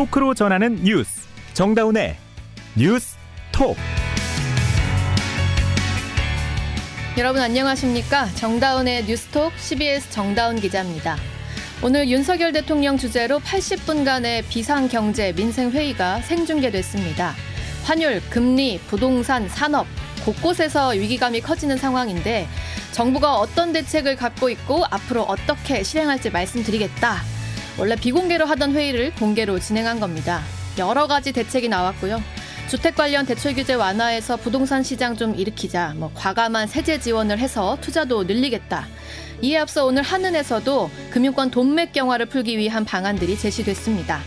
토크로 전하는 뉴스 정다운의 뉴스 톡 여러분 안녕하십니까 정다운의 뉴스톡 CBS 정다운 기자입니다. 오늘 윤석열 대통령 주재로 80분간의 비상경제 민생회의가 생중계됐습니다. 환율, 금리, 부동산, 산업 곳곳에서 위기감이 커지는 상황인데 정부가 어떤 대책을 갖고 있고 앞으로 어떻게 실행할지 말씀드리겠다. 원래 비공개로 하던 회의를 공개로 진행한 겁니다. 여러 가지 대책이 나왔고요. 주택 관련 대출 규제 완화해서 부동산 시장 좀 일으키자. 뭐 과감한 세제 지원을 해서 투자도 늘리겠다. 이에 앞서 오늘 한은에서도 금융권 돈맥 경화를 풀기 위한 방안들이 제시됐습니다.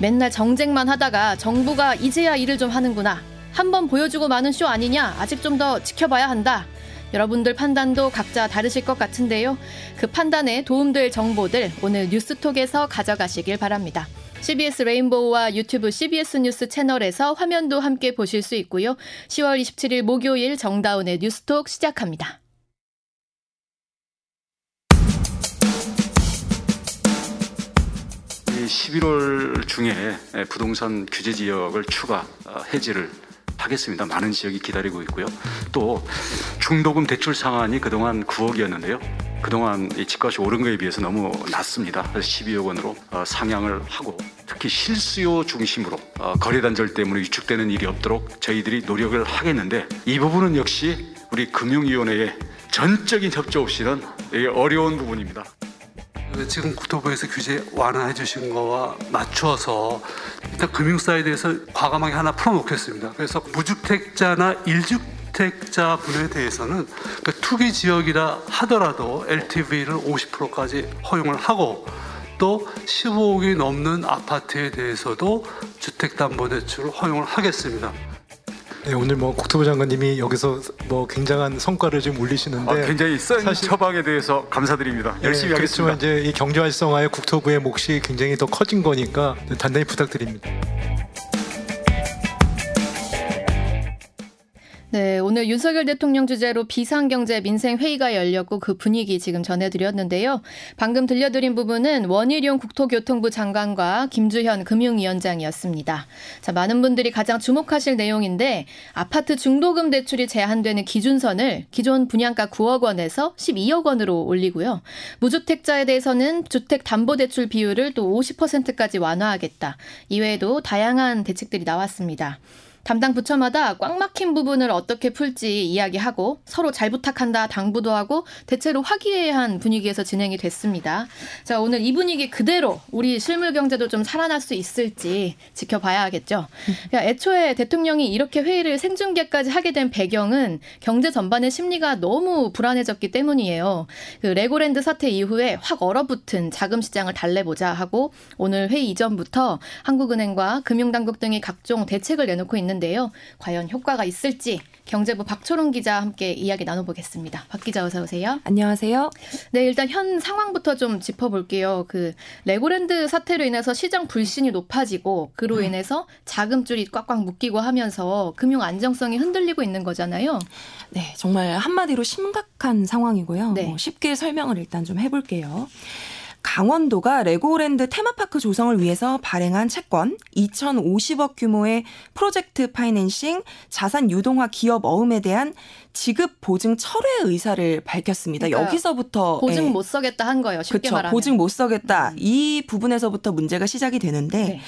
맨날 정쟁만 하다가 정부가 이제야 일을 좀 하는구나. 한번 보여주고 마는 쇼 아니냐? 아직 좀 더 지켜봐야 한다. 여러분들 판단도 각자 다르실 것 같은데요. 그 판단에 도움될 정보들 오늘 뉴스톡에서 가져가시길 바랍니다. CBS 레인보우와 유튜브 CBS 뉴스 채널에서 화면도 함께 보실 수 있고요. 10월 27일 목요일 정다운의 뉴스톡 시작합니다. 11월 중에 부동산 규제 지역을 추가 어, 해지를 하겠습니다. 많은 지역이 기다리고 있고요. 또 중도금 대출 상한이 그동안 9억이었는데요. 그동안 이 집값이 오른 거에 비해서 너무 낮습니다. 그래서 12억 원으로 어, 상향을 하고 특히 실수요 중심으로 어, 거래 단절 때문에 위축되는 일이 없도록 저희들이 노력을 하겠는데 이 부분은 역시 우리 금융위원회의 전적인 협조 없이는 어려운 부분입니다. 지금 국토부에서 규제 완화해 주신 거와 맞추어서 일단 금융 사이드에서 과감하게 하나 풀어놓겠습니다. 그래서 무주택자나 일주택자 분에 대해서는 그 투기 지역이라 하더라도 LTV를 50%까지 허용을 하고 또 15억이 넘는 아파트에 대해서도 주택담보대출을 허용을 하겠습니다. 네, 오늘 뭐 국토부 장관님이 여기서 뭐 굉장한 성과를 좀 올리시는데 아, 굉장히 센 사실, 처방에 대해서 감사드립니다. 네, 열심히 하겠습니다. 그렇지만 이제 이 경제 활성화에 국토부의 몫이 굉장히 더 커진 거니까 단단히 부탁드립니다. 네, 오늘 윤석열 대통령 주재로 비상경제 민생회의가 열렸고 그 분위기 지금 전해드렸는데요. 방금 들려드린 부분은 원희룡 국토교통부 장관과 김주현 금융위원장이었습니다. 자, 많은 분들이 가장 주목하실 내용인데 아파트 중도금 대출이 제한되는 기준선을 기존 분양가 9억 원에서 12억 원으로 올리고요. 무주택자에 대해서는 주택담보대출 비율을 또 50%까지 완화하겠다. 이외에도 다양한 대책들이 나왔습니다. 담당 부처마다 꽉 막힌 부분을 어떻게 풀지 이야기하고 서로 잘 부탁한다 당부도 하고 대체로 화기애애한 분위기에서 진행이 됐습니다. 자, 오늘 이 분위기 그대로 우리 실물 경제도 좀 살아날 수 있을지 지켜봐야 하겠죠. 그러니까 애초에 대통령이 이렇게 회의를 생중계까지 하게 된 배경은 경제 전반의 심리가 너무 불안해졌기 때문이에요. 그 레고랜드 사태 이후에 확 얼어붙은 자금 시장을 달래보자 하고 오늘 회의 이전부터 한국은행과 금융당국 등이 각종 대책을 내놓고 있는 있는데요. 과연 효과가 있을지 경제부 박초롱 기자 함께 이야기 나눠보겠습니다. 박 기자 어서 오세요. 안녕하세요. 네, 일단 현 상황부터 좀 짚어볼게요. 그 레고랜드 사태로 인해서 시장 불신이 높아지고 그로 음. 인해서 자금줄이 꽉꽉 묶이고 하면서 금융 안정성이 흔들리고 있는 거잖아요. 네, 정말 한마디로 심각한 상황이고요. 네. 뭐 쉽게 설명을 일단 좀 해볼게요. 강원도가 레고랜드 테마파크 조성을 위해서 발행한 채권 2,050억 규모의 프로젝트 파이낸싱 자산 유동화 기업 어음에 대한 지급 보증 철회 의사를 밝혔습니다. 그러니까 여기서부터 보증 예. 못 서겠다 한 거예요. 쉽게 그쵸, 말하면. 보증 못 서겠다. 음. 이 부분에서부터 문제가 시작이 되는데 네.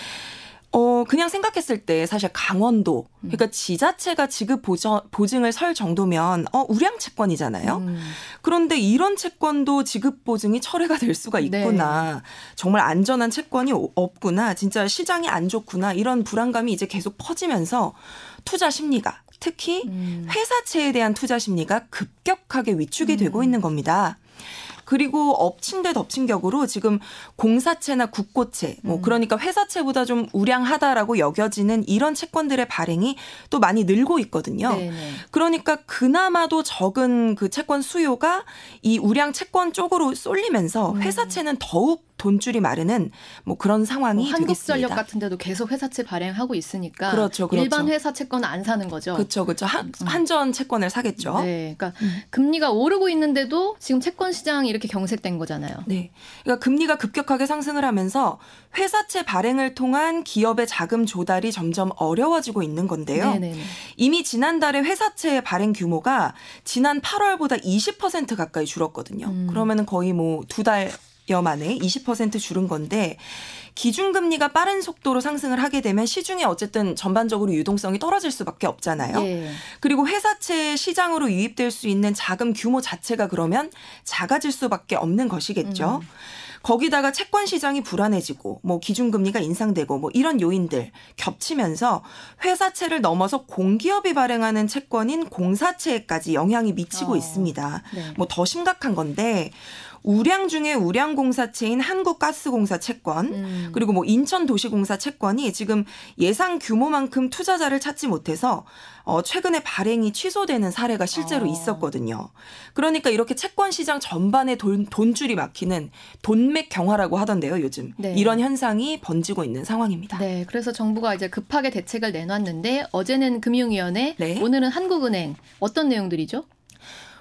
어, 그냥 생각했을 때 사실 강원도, 그러니까 음. 지자체가 지급 보저, 보증을 설 정도면, 어, 우량 채권이잖아요. 음. 그런데 이런 채권도 지급 보증이 철회가 될 수가 네. 있구나. 네. 정말 안전한 채권이 없구나. 진짜 시장이 안 좋구나. 이런 불안감이 이제 계속 퍼지면서 투자 심리가, 특히 음. 회사채에 대한 투자 심리가 급격하게 위축이 되고 음. 있는 겁니다. 그리고 엎친 데 덮친 격으로 지금 공사채나 국고채, 뭐 음. 그러니까 회사채보다 좀 우량하다라고 여겨지는 이런 채권들의 발행이 또 많이 늘고 있거든요. 네네. 그러니까 그나마도 적은 그 채권 수요가 이 우량 채권 쪽으로 쏠리면서 음. 회사채는 더욱 돈줄이 마르는 뭐 그런 상황이 뭐 한국전력. 같은 데도 계속 회사채 발행하고 있으니까 그렇죠, 그렇죠. 일반 회사 채권 안 사는 거죠. 그렇죠, 그렇죠. 한, 한전 채권을 사겠죠. 네, 그러니까 음. 금리가 오르고 있는데도 지금 채권 시장 이 이렇게 경색된 거잖아요. 네. 그러니까 금리가 급격하게 상승을 하면서 회사채 발행을 통한 기업의 자금 조달이 점점 어려워지고 있는 건데요. 네네네. 이미 지난달에 회사채 발행 규모가 지난 8월보다 20% 가까이 줄었거든요. 음. 그러면은 거의 뭐 두 달여 만에 20% 줄은 건데 기준금리가 빠른 속도로 상승을 하게 되면 시중에 어쨌든 전반적으로 유동성이 떨어질 수밖에 없잖아요. 예. 그리고 회사채 시장으로 유입될 수 있는 자금 규모 자체가 그러면 작아질 수밖에 없는 것이겠죠. 음. 거기다가 채권 시장이 불안해지고 뭐 기준금리가 인상되고 뭐 이런 요인들 겹치면서 회사채를 넘어서 공기업이 발행하는 채권인 공사채까지 영향이 미치고 어. 있습니다. 네. 뭐더 심각한 건데 우량 중에 우량 공사채인 한국가스공사 채권 음. 그리고 뭐 인천도시공사 채권이 지금 예상 규모만큼 투자자를 찾지 못해서 어 최근에 발행이 취소되는 사례가 실제로 어. 있었거든요. 그러니까 이렇게 채권 시장 전반에 돈, 돈줄이 막히는 돈맥 경화라고 하던데요, 요즘. 네. 이런 현상이 번지고 있는 상황입니다. 네, 그래서 정부가 이제 급하게 대책을 내놨는데 어제는 금융위원회, 네. 오늘은 한국은행 어떤 내용들이죠?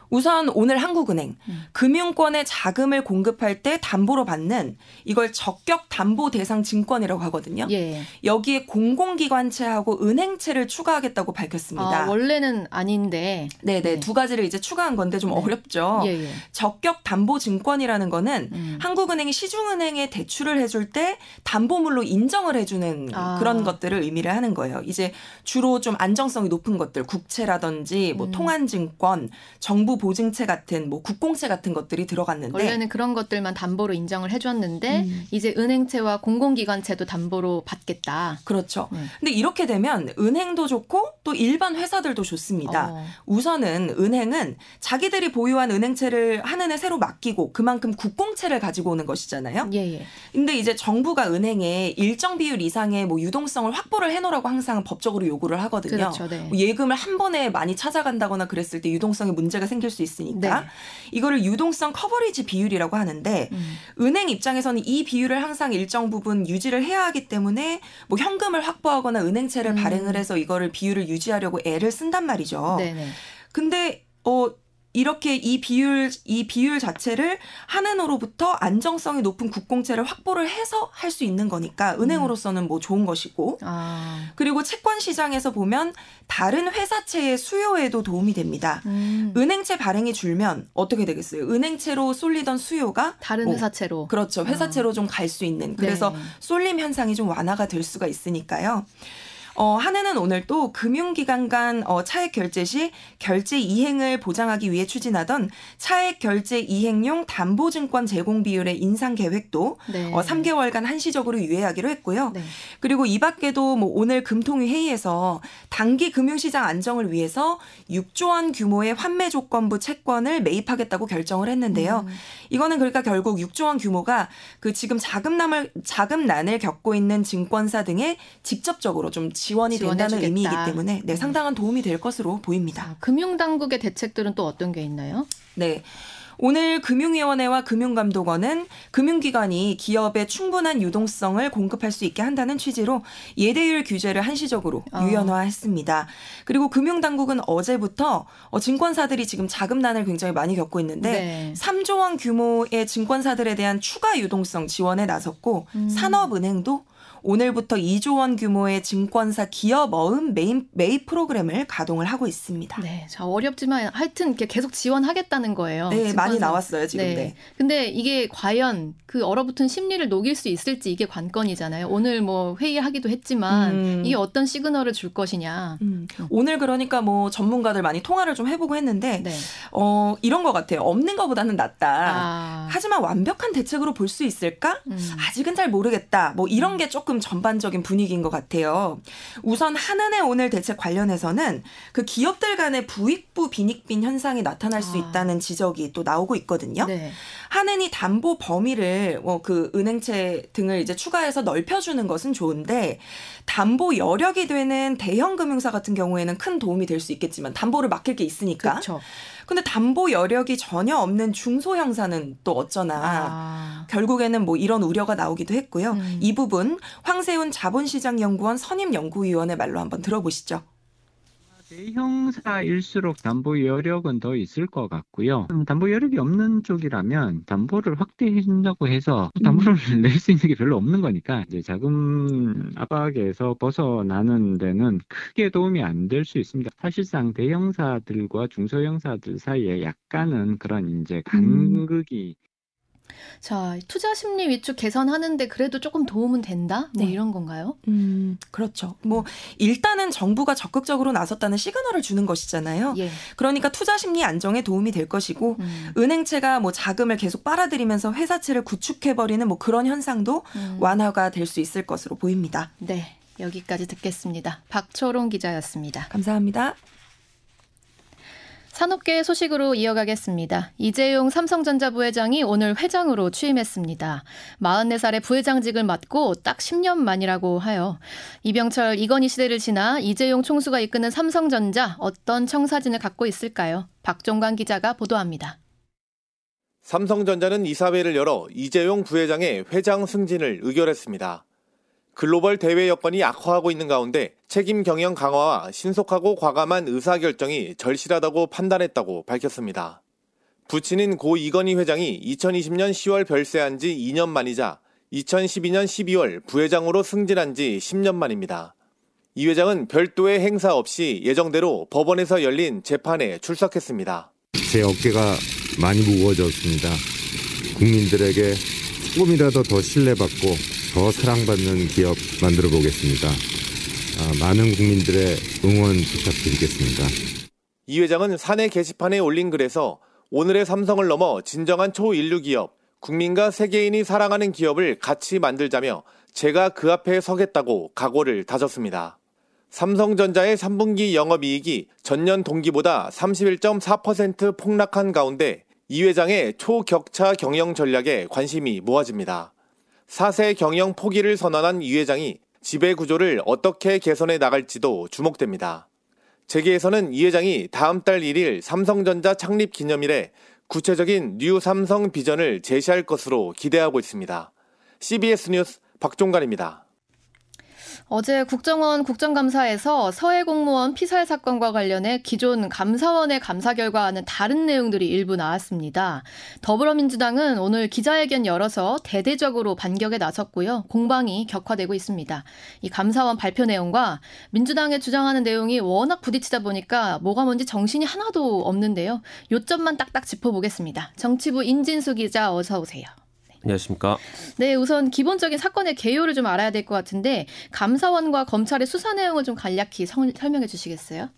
우선 오늘 한국은행 음. 금융권에 자금을 공급할 때 담보로 받는 이걸 적격 담보 대상 증권이라고 하거든요. 예. 여기에 공공기관채하고 은행채를 추가하겠다고 밝혔습니다. 아, 원래는 아닌데. 네네 네. 두 가지를 이제 추가한 건데 좀 네. 어렵죠. 예, 예. 적격 담보 증권이라는 거는 음. 한국은행이 시중은행에 대출을 해줄 때 담보물로 인정을 해주는 아. 그런 것들을 의미를 하는 거예요. 이제 주로 좀 안정성이 높은 것들, 국채라든지 뭐 음. 통한증권, 정부 보증채 같은 뭐 국공채 같은 것들이 들어갔는데 원래는 그런 것들만 담보로 인정을 해줬는데 음. 이제 은행채와 공공기관채도 담보로 받겠다. 그렇죠. 네. 근데 이렇게 되면 은행도 좋고 또 일반 회사들도 좋습니다. 어. 우선은 은행은 자기들이 보유한 은행채를 한은에 새로 맡기고 그만큼 국공채를 가지고 오는 것이잖아요. 예, 예. 근데 이제 정부가 은행에 일정 비율 이상의 뭐 유동성을 확보를 해놓으라고 항상 법적으로 요구를 하거든요. 그렇죠, 네. 뭐 예금을 한 번에 많이 찾아간다거나 그랬을 때 유동성에 문제가 생길 수 있으니까 네. 이거를 유동성 커버리지 비율이라고 하는데 음. 은행 입장에서는 이 비율을 항상 일정 부분 유지를 해야 하기 때문에 뭐 현금을 확보하거나 은행채를 음. 발행을 해서 이거를 비율을 유지하려고 애를 쓴단 말이죠. 네네. 근데 어 이렇게 이 비율 이 비율 자체를 한은으로부터 안정성이 높은 국공채를 확보를 해서 할 수 있는 거니까 은행으로서는 뭐 좋은 것이고 아. 그리고 채권 시장에서 보면 다른 회사채의 수요에도 도움이 됩니다. 음. 은행채 발행이 줄면 어떻게 되겠어요? 은행채로 쏠리던 수요가 다른 뭐 회사채로. 그렇죠. 회사채로 좀갈 수 있는 그래서 네. 쏠림 현상이 좀 완화가 될 수가 있으니까요. 어, 한해는 오늘 또 금융기관 간 어, 차액 결제 시 결제 이행을 보장하기 위해 추진하던 차액 결제 이행용 담보증권 제공 비율의 인상 계획도 네. 어, 3개월간 한시적으로 유예하기로 했고요. 네. 그리고 이 밖에도 뭐 오늘 금통위 회의에서 단기 금융시장 안정을 위해서 6조 원 규모의 환매 조건부 채권을 매입하겠다고 결정을 했는데요. 음. 이거는 그러니까 결국 6조 원 규모가 그 지금 자금난을 자금난을 겪고 있는 증권사 등에 직접적으로 좀 지원이 된다는. 의미이기 때문에 네, 음. 상당한 도움이 될 것으로 보입니다. 자, 금융당국의 대책들은 또 어떤 게 있나요? 네. 오늘 금융위원회와 금융감독원은 금융기관이 기업에 충분한 유동성을 공급할 수 있게 한다는 취지로 예대율 규제를 한시적으로 어. 유연화했습니다. 그리고 금융당국은 어제부터 어, 증권사들이 지금 자금난을 굉장히 많이 겪고 있는데 네. 3조 원 규모의 증권사들에 대한 추가 유동성 지원에 나섰고 음. 산업은행도 오늘부터 2조 원 규모의 증권사 기업 어음 매입, 매입 프로그램을 가동을 하고 있습니다. 네, 자 어렵지만 하여튼 이렇게 계속 지원하겠다는 거예요. 네, 많이 증권사. 나왔어요, 지금. 네. 근데 이게 과연 그 얼어붙은 심리를 녹일 수 있을지 이게 관건이잖아요. 오늘 뭐 회의하기도 했지만 음. 이게 어떤 시그널을 줄 것이냐. 음, 오늘 그러니까 뭐 전문가들 많이 통화를 좀 해보고 했는데 네. 어 이런 것 같아요. 없는 것보다는 낫다. 아. 하지만 완벽한 대책으로 볼 수 있을까? 음. 아직은 잘 모르겠다. 뭐 이런 게 조금 조금 전반적인 분위기인 것 같아요. 우선 한은의 오늘 대책 관련해서는 그 기업들 간의 부익부 빈익빈 현상이 나타날 수 아. 있다는 지적이 또 나오고 있거든요. 네. 한은이 담보 범위를 뭐 그 은행채 등을 이제 추가해서 넓혀주는 것은 좋은데 담보 여력이 되는 대형 금융사 같은 경우에는 큰 도움이 될 수 있겠지만 담보를 맡길 게 있으니까. 그쵸. 근데 담보 여력이 전혀 없는 중소 형사는 또 어쩌나 아. 결국에는 뭐 이런 우려가 나오기도 했고요. 음. 이 부분 황세훈 자본시장연구원 선임연구위원의 말로 한번 들어보시죠. 대형사일수록 담보 여력은 더 있을 것 같고요. 담보 여력이 없는 쪽이라면 담보를 확대해 준다고 해서 담보를 음. 낼수 있는 게 별로 없는 거니까 이제 자금 압박에서 벗어나는 데는 크게 도움이 안 될 수 있습니다. 사실상 대형사들과 중소형사들 사이에 약간은 그런 이제 음. 간극이 음. 자, 투자 심리 위축 개선하는데 그래도 조금 도움은 된다? 뭐 네. 이런 건가요? 음, 그렇죠. 뭐 일단은 정부가 적극적으로 나섰다는 시그널을 주는 것이잖아요. 예. 그러니까 투자 심리 안정에 도움이 될 것이고 음. 은행채가 뭐 자금을 계속 빨아들이면서 회사채를 구축해 버리는 뭐 그런 현상도 음. 완화가 될 수 있을 것으로 보입니다. 네. 여기까지 듣겠습니다. 박초롱 기자였습니다. 감사합니다. 산업계 소식으로 이어가겠습니다. 이재용 삼성전자 부회장이 오늘 회장으로 취임했습니다. 44살의 부회장직을 맡고 딱 10년 만이라고 하여 이병철, 이건희 시대를 지나 이재용 총수가 이끄는 삼성전자 어떤 청사진을 갖고 있을까요? 박종관 기자가 보도합니다. 삼성전자는 이사회를 열어 이재용 부회장의 회장 승진을 의결했습니다. 글로벌 대외 여건이 악화하고 있는 가운데 책임 경영 강화와 신속하고 과감한 의사결정이 절실하다고 판단했다고 밝혔습니다. 부친인 고 이건희 회장이 2020년 10월 별세한 지 2년 만이자 2012년 12월 부회장으로 승진한 지 10년 만입니다. 이 회장은 별도의 행사 없이 예정대로 법원에서 열린 재판에 출석했습니다. 제 어깨가 많이 무거워졌습니다. 국민들에게 조금이라도 더 신뢰받고 더 사랑받는 기업 만들어 보겠습니다. 아, 많은 국민들의 응원 부탁드리겠습니다. 이 회장은 사내 게시판에 올린 글에서 오늘의 삼성을 넘어 진정한 초인류 기업, 국민과 세계인이 사랑하는 기업을 같이 만들자며 제가 그 앞에 서겠다고 각오를 다졌습니다. 삼성전자의 3분기 영업이익이 전년 동기보다 31.4% 폭락한 가운데 이 회장의 초격차 경영 전략에 관심이 모아집니다. 사세 경영 포기를 선언한 이 회장이 지배 구조를 어떻게 개선해 나갈지도 주목됩니다. 재계에서는 이 회장이 다음 달 1일 삼성전자 창립 기념일에 구체적인 new 삼성 비전을 제시할 것으로 기대하고 있습니다. CBS 뉴스 박종관입니다. 어제 국정원 국정감사에서 서해 공무원 피살 사건과 관련해 기존 감사원의 감사 결과와는 다른 내용들이 일부 나왔습니다. 더불어민주당은 오늘 기자회견 열어서 대대적으로 반격에 나섰고요. 공방이 격화되고 있습니다. 이 감사원 발표 내용과 민주당의 주장하는 내용이 워낙 부딪히다 보니까 뭐가 뭔지 정신이 하나도 없는데요. 요점만 딱딱 짚어보겠습니다. 정치부 인진수 기자 어서 오세요. 안녕하십니까. 네, 우선 기본적인 사건의 개요를 좀 알아야 될 것 같은데 감사원과 검찰의 수사 내용을 좀 간략히 성, 설명해 주시겠어요?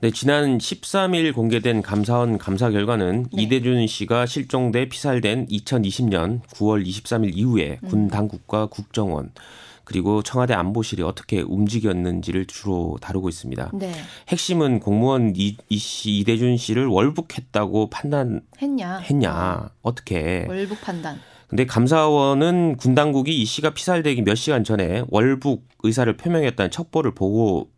네, 지난 13일 공개된 감사원 감사 결과는 네. 이대준 씨가 실종돼 피살된 2020년 9월 23일 이후에 음. 군 당국과 국정원 그리고 청와대 안보실이 어떻게 움직였는지를 주로 다루고 있습니다. 네. 핵심은 공무원 이, 이 씨, 이대준 씨를 월북했다고 판단했냐? 했냐? 어떻게? 월북 판단. 근데 감사원은 군 당국이 이 씨가 피살되기 몇 시간 전에 월북 의사를 표명했다는 첩보를 보고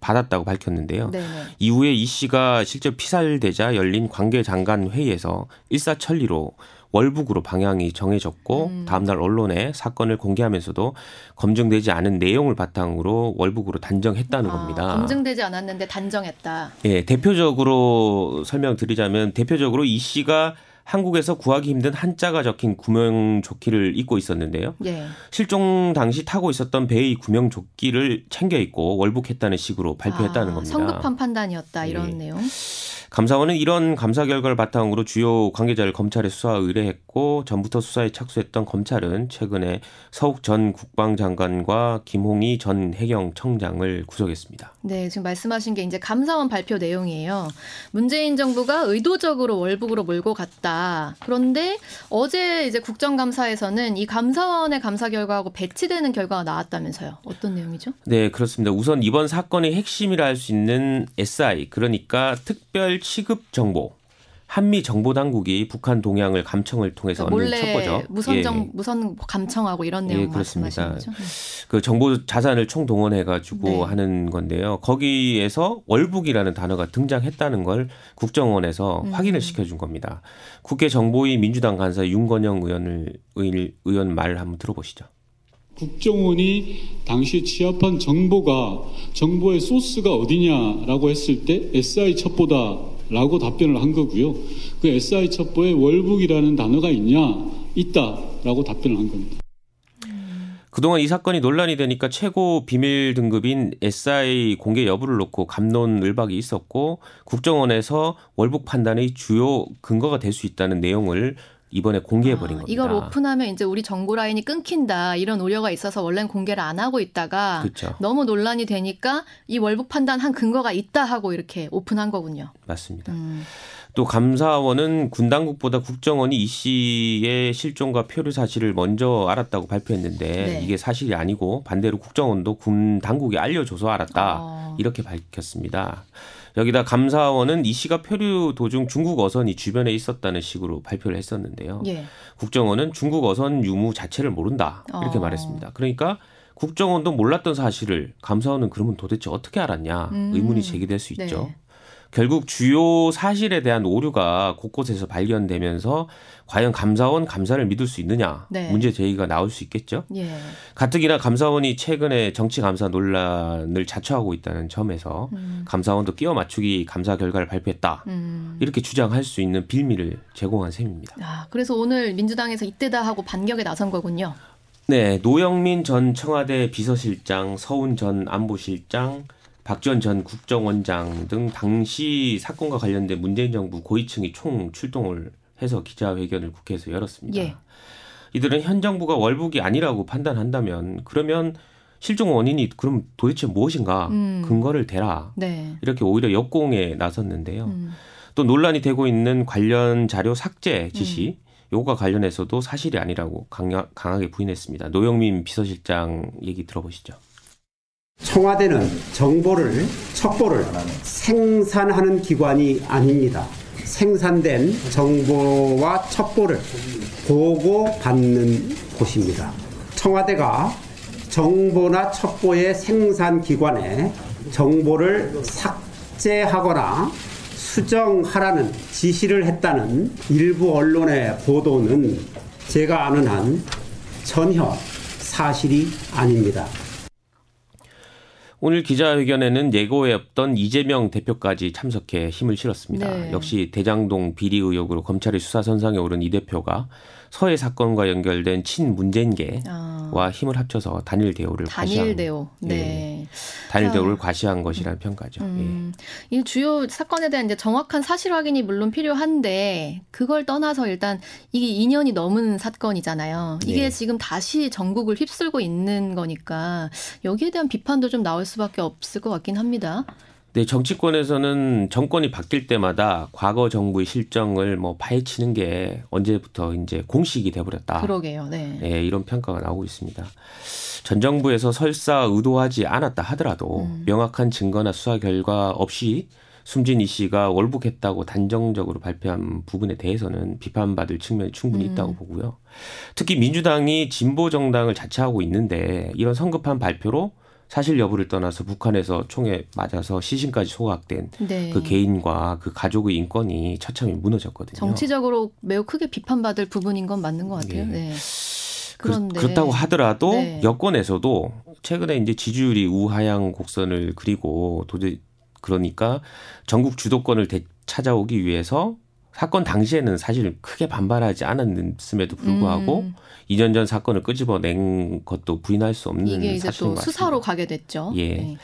받았다고 밝혔는데요. 네네. 이후에 이 씨가 실제 피살되자 열린 관계장관 회의에서 일사천리로 월북으로 방향이 정해졌고 음. 다음날 언론에 사건을 공개하면서도 검증되지 않은 내용을 바탕으로 월북으로 단정했다는 아, 겁니다. 검증되지 않았는데 단정했다. 예, 대표적으로 설명드리자면 대표적으로 이 씨가 한국에서 구하기 힘든 한자가 적힌 구명조끼를 입고 있었는데요. 예. 실종 당시 타고 있었던 배의 구명조끼를 챙겨 입고 월북했다는 식으로 발표했다는 아, 겁니다. 성급한 판단이었다 이런 예. 내용. 감사원은 이런 감사 결과를 바탕으로 주요 관계자를 검찰에 수사 의뢰했고 전부터 수사에 착수했던 검찰은 최근에 서욱 전 국방장관과 김홍희 전 해경청장을 구속했습니다. 네, 지금 말씀하신 게 이제 감사원 발표 내용이에요. 문재인 정부가 의도적으로 월북으로 몰고 갔다. 그런데 어제 이제 국정감사에서는 이 감사원의 감사 결과하고 배치되는 결과가 나왔다면서요. 어떤 내용이죠? 네, 그렇습니다. 우선 이번 사건의 핵심이라 할 수 있는 SI, 그러니까 특별 취급 정보. 한미 정보 당국이 북한 동향을 감청을 통해서 그러니까 얻는 첩보죠. 무선 정 예. 무선 감청하고 이런 내용 예, 그렇습니다. 거죠? 네. 그 정보 자산을 총 동원해 가지고 네. 하는 건데요. 거기에서 월북이라는 단어가 등장했다는 걸 국정원에서 음. 확인을 시켜준 겁니다. 국회 정보위 민주당 간사 윤건영 의원을 의원 말 한번 들어보시죠. 국정원이 당시 취합한 정보가 정보의 소스가 어디냐라고 했을 때 SI 첩보다 라고 답변을 한 거고요. 그 SI 첩보에 월북이라는 단어가 있냐? 있다 라고 답변을 한 겁니다. 그동안 이 사건이 논란이 되니까 최고 비밀 등급인 SI 공개 여부를 놓고 감론을박이 있었고 국정원에서 월북 판단의 주요 근거가 될 수 있다는 내용을 이번에 공개해 버린 아, 겁니다. 이걸 오픈하면 이제 우리 정보 라인이 끊긴다 이런 우려가 있어서 원래는 공개를 안 하고 있다가 그렇죠. 너무 논란이 되니까 이 월북 판단한 근거가 있다 하고 이렇게 오픈한 거군요. 맞습니다. 음. 또 감사원은 군 당국보다 국정원이 이 씨의 실종과 표류 사실을 먼저 알았다고 발표했는데 네. 이게 사실이 아니고 반대로 국정원도 군 당국에 알려줘서 알았다 어. 이렇게 밝혔습니다. 여기다 감사원은 이 씨가 표류 도중 중국 어선이 주변에 있었다는 식으로 발표를 했었는데요. 예. 국정원은 중국 어선 유무 자체를 모른다 이렇게 어. 말했습니다. 그러니까 국정원도 몰랐던 사실을 감사원은 그러면 도대체 어떻게 알았냐 음. 의문이 제기될 수 있죠. 네. 결국 주요 사실에 대한 오류가 곳곳에서 발견되면서 과연 감사원 감사를 믿을 수 있느냐 네. 문제 제기가 나올 수 있겠죠. 예. 가뜩이나 감사원이 최근에 정치 감사 논란을 자초하고 있다는 점에서 음. 감사원도 끼워 맞추기 감사 결과를 발표했다 음. 이렇게 주장할 수 있는 빌미를 제공한 셈입니다. 아, 그래서 오늘 민주당에서 이때다 하고 반격에 나선 거군요. 네, 노영민 전 청와대 비서실장, 서훈 전 안보실장, 박지원 전 국정원장 등 당시 사건과 관련된 문재인 정부 고위층이 총 출동을 해서 기자회견을 국회에서 열었습니다. 예. 이들은 현 정부가 월북이 아니라고 판단한다면 그러면 실종 원인이 그럼 도대체 무엇인가 음. 근거를 대라 네. 이렇게 오히려 역공에 나섰는데요. 음. 또 논란이 되고 있는 관련 자료 삭제 지시 음. 요거가 관련해서도 사실이 아니라고 강하, 강하게 부인했습니다. 노영민 비서실장 얘기 들어보시죠. 청와대는 정보를, 첩보를 생산하는 기관이 아닙니다. 생산된 정보와 첩보를 보고받는 곳입니다. 청와대가 정보나 첩보의 생산 기관에 정보를 삭제하거나 수정하라는 지시를 했다는 일부 언론의 보도는 제가 아는 한 전혀 사실이 아닙니다. 오늘 기자회견에는 예고에 없던 이재명 대표까지 참석해 힘을 실었습니다. 네. 역시 대장동 비리 의혹으로 검찰의 수사 선상에 오른 이 대표가 서해 사건과 연결된 친문재인계와 아. 힘을 합쳐서 단일 대우를 단일 과시한 대우. 네. 네. 단일 대우를 과시한 것이라는 평가죠. 음. 예. 이 주요 사건에 대한 이제 정확한 사실 확인이 물론 필요한데 그걸 떠나서 일단 이게 2년이 넘은 사건이잖아요. 이게 네. 지금 다시 전국을 휩쓸고 있는 거니까 여기에 대한 비판도 좀 나올 수밖에 없을 것 같긴 합니다. 네, 정치권에서는 정권이 바뀔 때마다 과거 정부의 실정을 뭐 파헤치는 게 언제부터 이제 공식이 돼버렸다. 그러게요. 네. 네 이런 평가가 나오고 있습니다. 전 정부에서 설사 의도하지 않았다 하더라도 음. 명확한 증거나 수사 결과 없이 숨진 이 씨가 월북했다고 단정적으로 발표한 부분에 대해서는 비판받을 측면이 충분히 음. 있다고 보고요. 특히 민주당이 진보 정당을 자처하고 있는데 이런 성급한 발표로 사실 여부를 떠나서 북한에서 총에 맞아서 시신까지 소각된 네. 그 개인과 그 가족의 인권이 처참히 무너졌거든요. 정치적으로 매우 크게 비판받을 부분인 건 맞는 것 같아요. 네. 네. 그런데 그 렇다고 하더라도 네. 여권에서도 최근에 이제 지지율이 우하향 곡선을 그리고 도저히 그러니까 전국 주도권을 되, 찾아오기 위해서 사건 당시에는 사실 크게 반발하지 않았음에도 불구하고 음. 2년 전 사건을 끄집어낸 것도 부인할 수 없는 이게 이제 또 수사로 가게 됐죠. 예. 네.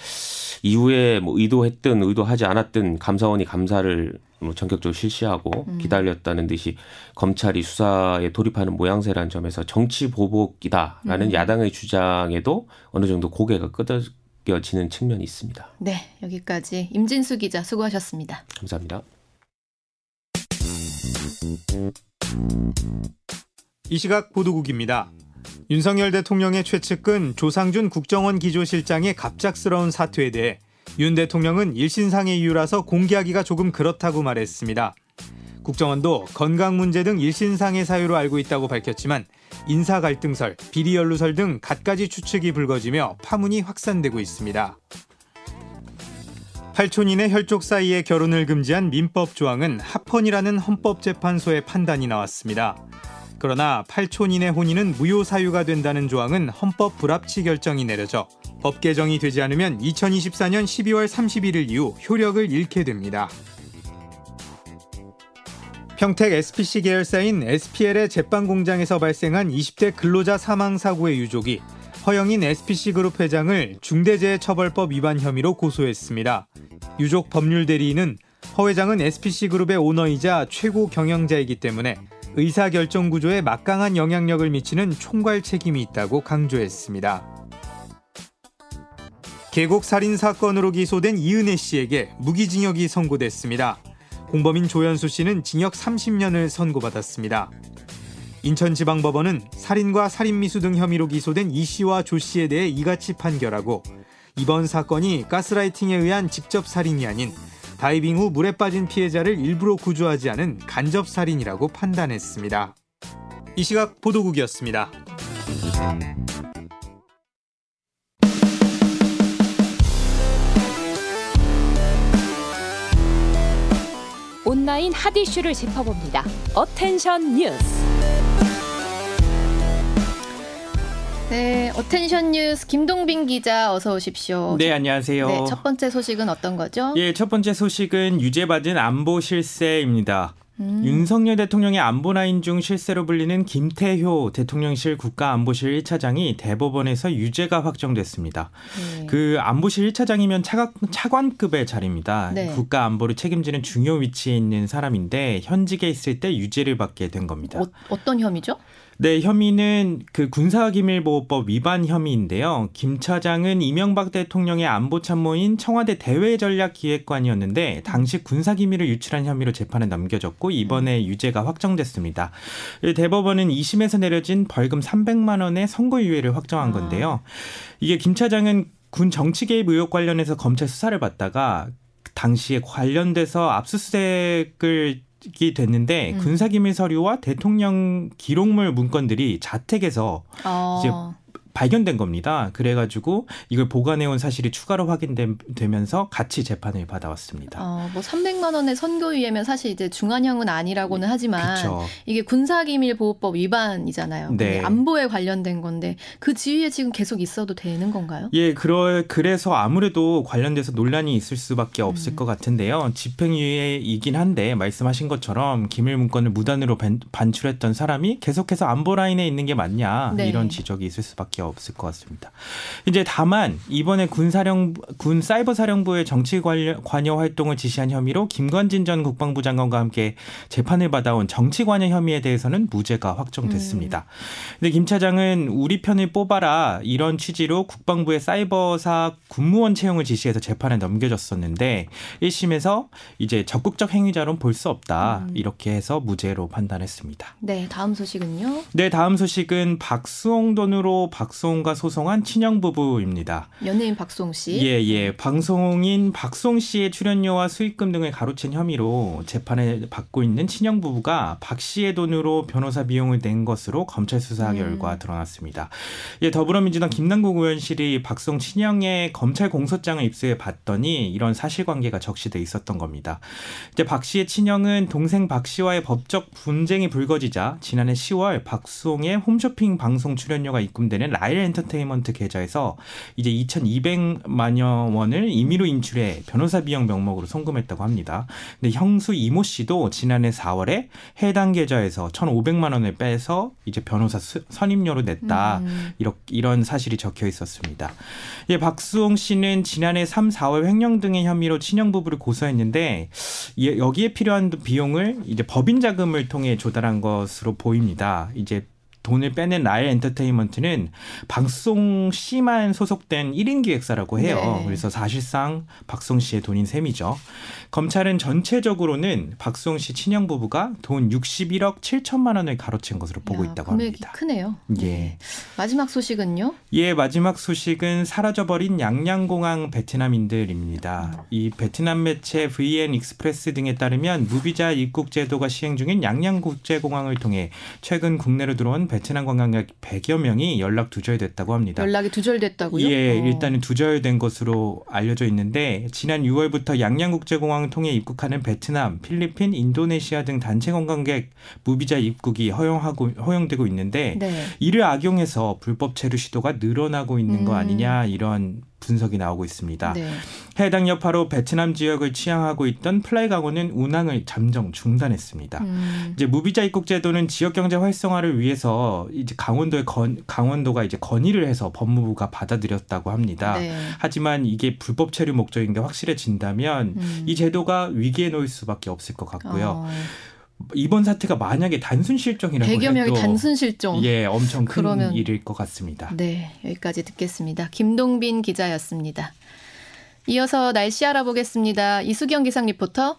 이후에 뭐 의도했든 의도하지 않았든 감사원이 감사를 뭐 전격적으로 실시하고 음. 기다렸다는 듯이 검찰이 수사에 돌입하는 모양새라는 점에서 정치 보복이다라는 음. 야당의 주장에도 어느 정도 고개가 끄덕여지는 측면이 있습니다. 네, 여기까지 임진수 기자 수고하셨습니다. 감사합니다. 이 시각 보도국입니다. 윤석열 대통령의 최측근 조상준 국정원 기조실장의 갑작스러운 사퇴에 대해 윤 대통령은 일신상의 이유라서 공개하기가 조금 그렇다고 말했습니다. 국정원도 건강 문제 등 일신상의 사유로 알고 있다고 밝혔지만 인사 갈등설, 비리 연루설 등 갖가지 추측이 불거지며 파문이 확산되고 있습니다. 8촌인의 혈족 사이의 결혼을 금지한 민법 조항은 합헌이라는 헌법재판소의 판단이 나왔습니다. 그러나 8촌인의 혼인은 무효 사유가 된다는 조항은 헌법 불합치 결정이 내려져 법 개정이 되지 않으면 2024년 12월 31일 이후 효력을 잃게 됩니다. 평택 SPC 계열사인 SPL의 제빵 공장에서 발생한 20대 근로자 사망 사고의 유족이 허영인 SPC그룹 회장을 중대재해처벌법 위반 혐의로 고소했습니다. 유족 법률 대리인은 허 회장은 SPC그룹의 오너이자 최고 경영자이기 때문에 의사결정 구조에 막강한 영향력을 미치는 총괄 책임이 있다고 강조했습니다. 계곡 살인 사건으로 기소된 이은혜 씨에게 무기징역이 선고됐습니다. 공범인 조현수 씨는 징역 30년을 선고받았습니다. 인천지방법원은 살인과 살인미수 등 혐의로 기소된 이 씨와 조 씨에 대해 이같이 판결하고 이번 사건이 가스라이팅에 의한 직접 살인이 아닌 다이빙 후 물에 빠진 피해자를 일부러 구조하지 않은 간접 살인이라고 판단했습니다. 이 시각 보도국이었습니다. 온라인 핫 이슈를 짚어봅니다. 어텐션 뉴스. 네, 어텐션 뉴스 김동빈 기자 어서 오십시오. 네, 안녕하세요. 네, 첫 번째 소식은 어떤 거죠? 예, 첫 번째 소식은 유죄받은 안보 실세입니다. 음. 윤석열 대통령의 안보 라인 중 실세로 불리는 김태효 대통령실 국가안보실 1차장이 대법원에서 유죄가 확정됐습니다. 네. 그 안보실 1차장이면 차관, 차관급의 자리입니다. 네. 국가 안보를 책임지는 중요 위치에 있는 사람인데 현직에 있을 때 유죄를 받게 된 겁니다. 어, 어떤 혐의죠? 네, 혐의는 그 군사기밀보호법 위반 혐의인데요. 김 차장은 이명박 대통령의 안보 참모인 청와대 대외전략기획관이었는데 당시 군사기밀을 유출한 혐의로 재판에 넘겨졌고 이번에 유죄가 확정됐습니다. 대법원은 2심에서 내려진 벌금 300만 원의 선고유예를 확정한 건데요. 이게 김 차장은 군 정치 개입 의혹 관련해서 검찰 수사를 받다가 당시에 관련돼서 압수수색을 이 됐는데 음. 군사기밀 서류와 대통령 기록물 문건들이 자택에서 어. 이제 발견된 겁니다. 그래가지고 이걸 보관해온 사실이 추가로 확인되면서 같이 재판을 받아왔습니다. 어, 뭐 300만 원의 선고유예면 사실 이제 중한형은 아니라고는 하지만 그쵸. 이게 군사기밀보호법 위반이잖아요. 네. 안보에 관련된 건데 그 지위에 지금 계속 있어도 되는 건가요? 예, 그러, 그래서 아무래도 관련돼서 논란이 있을 수밖에 없을 음. 것 같은데요. 집행유예이긴 한데 말씀하신 것처럼 기밀 문건을 무단으로 반 출했던 사람이 계속해서 안보 라인에 있는 게 맞냐 네. 이런 지적이 있을 수밖에 없을 것 같습니다. 이제 다만 이번에 군사령 군 사이버 사령부의 정치 관여 활동을 지시한 혐의로 김관진 전 국방부 장관과 함께 재판을 받아온 정치 관여 혐의에 대해서는 무죄가 확정됐습니다. 음. 근데 김 차장은 우리 편을 뽑아라 이런 취지로 국방부의 사이버사 군무원 채용을 지시해서 재판에 넘겨졌었는데 1심에서 이제 적극적 행위자론 볼 수 없다 음. 이렇게 해서 무죄로 판단했습니다. 네, 다음 소식은요? 네, 다음 소식은 박수홍 돈으로 박 박송과 소송한 친형 부부입니다. 연예인 박송 씨. 예, 예. 방송인 박송 씨의 출연료와 수익금 등을 가로챈 혐의로 재판을 받고 있는 친형 부부가 박 씨의 돈으로 변호사 비용을 낸 것으로 검찰 수사 음. 결과 드러났습니다. 예, 더불어민주당 김남국 의원실이 박송 친형의 검찰 공소장을 입수해 봤더니 이런 사실관계가 적시돼 있었던 겁니다. 이제 박 씨의 친형은 동생 박 씨와의 법적 분쟁이 불거지자 지난해 10월 박송의 홈쇼핑 방송 출연료가 입금되는 라일 엔터테인먼트 계좌에서 이제 2,200만여 원을 임의로 인출해 변호사 비용 명목으로 송금했다고 합니다. 근데 형수 이모 씨도 지난해 4월에 해당 계좌에서 1,500만 원을 빼서 이제 변호사 선임료로 냈다. 음. 이런 사실이 적혀 있었습니다. 예, 박수홍 씨는 지난해 3, 4월 횡령 등의 혐의로 친형 부부를 고소했는데 여기에 필요한 비용을 이제 법인 자금을 통해 조달한 것으로 보입니다. 이제 돈을 빼낸 라일 엔터테인먼트는 박수홍 씨만 소속된 1인 기획사라고 해요. 네. 그래서 사실상 박수홍 씨의 돈인 셈이죠. 검찰은 전체적으로는 박수홍 씨 친형 부부가 돈 61억 7천만 원을 가로챈 것으로 보고 야, 있다고 합니다. 크네요. 예. 네. 마지막 소식은요? 예, 마지막 소식은 사라져버린 양양공항 베트남인들입니다. 이 베트남 매체 VN 익스프레스 등에 따르면 무비자 입국 제도가 시행 중인 양양국제공항을 통해 최근 국내로 들어온 베트남 관광객 100여 명이 연락 두절됐다고 합니다. 연락이 두절됐다고요? 예, 어. 일단은 두절된 것으로 알려져 있는데 지난 6월부터 양양국제공항을 통해 입국하는 베트남, 필리핀, 인도네시아 등 단체 관광객 무비자 입국이 허용하고 허용되고 있는데 네. 이를 악용해서 불법 체류 시도가 늘어나고 있는 음. 거 아니냐 이런 분석이 나오고 있습니다. 네. 해당 여파로 베트남 지역을 취항하고 있던 플라이강원은 운항을 잠정 중단했습니다. 음. 이제 무비자 입국 제도는 지역 경제 활성화를 위해서 이제 강원도의 건, 강원도가 이제 건의를 해서 법무부가 받아들였다고 합니다. 네. 하지만 이게 불법 체류 목적인 게 확실해진다면 음. 이 제도가 위기에 놓일 수밖에 없을 것 같고요. 어. 이번 사태가 만약에 단순 실종이라고 100여 명이 단순 실종. 예, 엄청 큰 그러면, 일일 것 같습니다. 네, 여기까지 듣겠습니다. 김동빈 기자였습니다. 이어서 날씨 알아보겠습니다. 이수경 기상 리포터.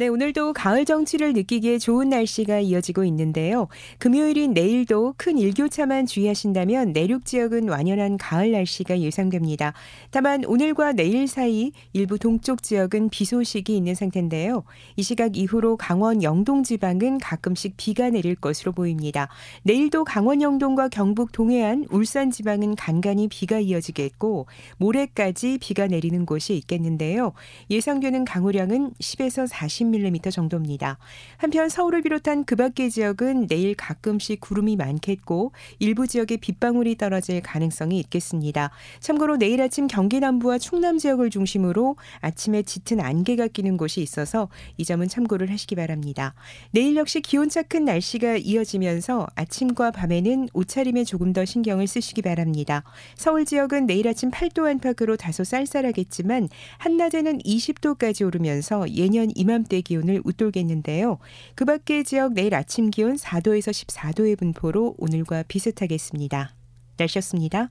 네, 오늘도 가을 정취를 느끼기에 좋은 날씨가 이어지고 있는데요. 금요일인 내일도 큰 일교차만 주의하신다면 내륙 지역은 완연한 가을 날씨가 예상됩니다. 다만 오늘과 내일 사이 일부 동쪽 지역은 비 소식이 있는 상태인데요. 이 시각 이후로 강원 영동 지방은 가끔씩 비가 내릴 것으로 보입니다. 내일도 강원 영동과 경북 동해안, 울산 지방은 간간히 비가 이어지겠고 모레까지 비가 내리는 곳이 있겠는데요. 예상되는 강우량은 10에서 40 30mm 정도입니다. 한편 서울을 비롯한 그 밖의 지역은 내일 가끔씩 구름이 많겠고 일부 지역에 빗방울이 떨어질 가능성이 있겠습니다. 참고로 내일 아침 경기 남부와 충남 지역을 중심으로 아침에 짙은 안개가 끼는 곳이 있어서 이 점은 참고를 하시기 바랍니다. 내일 역시 기온차 큰 날씨가 이어지면서 아침과 밤에는 옷차림에 조금 더 신경을 쓰시기 바랍니다. 서울 지역은 내일 아침 8도 안팎으로 다소 쌀쌀하겠지만 한낮에는 20도까지 오르면서 예년 이맘때 낮의 기온을 웃돌겠는데요. 그 밖의 지역 내일 아침 기온 4도에서 14도의 분포로 오늘과 비슷하겠습니다. 날씨였습니다.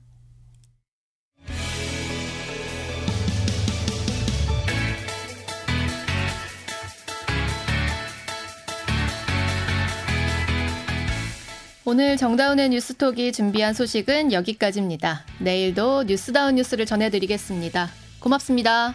오늘 정다운의 뉴스톡이 준비한 소식은 여기까지입니다. 내일도 뉴스다운 뉴스를 전해드리겠습니다. 고맙습니다.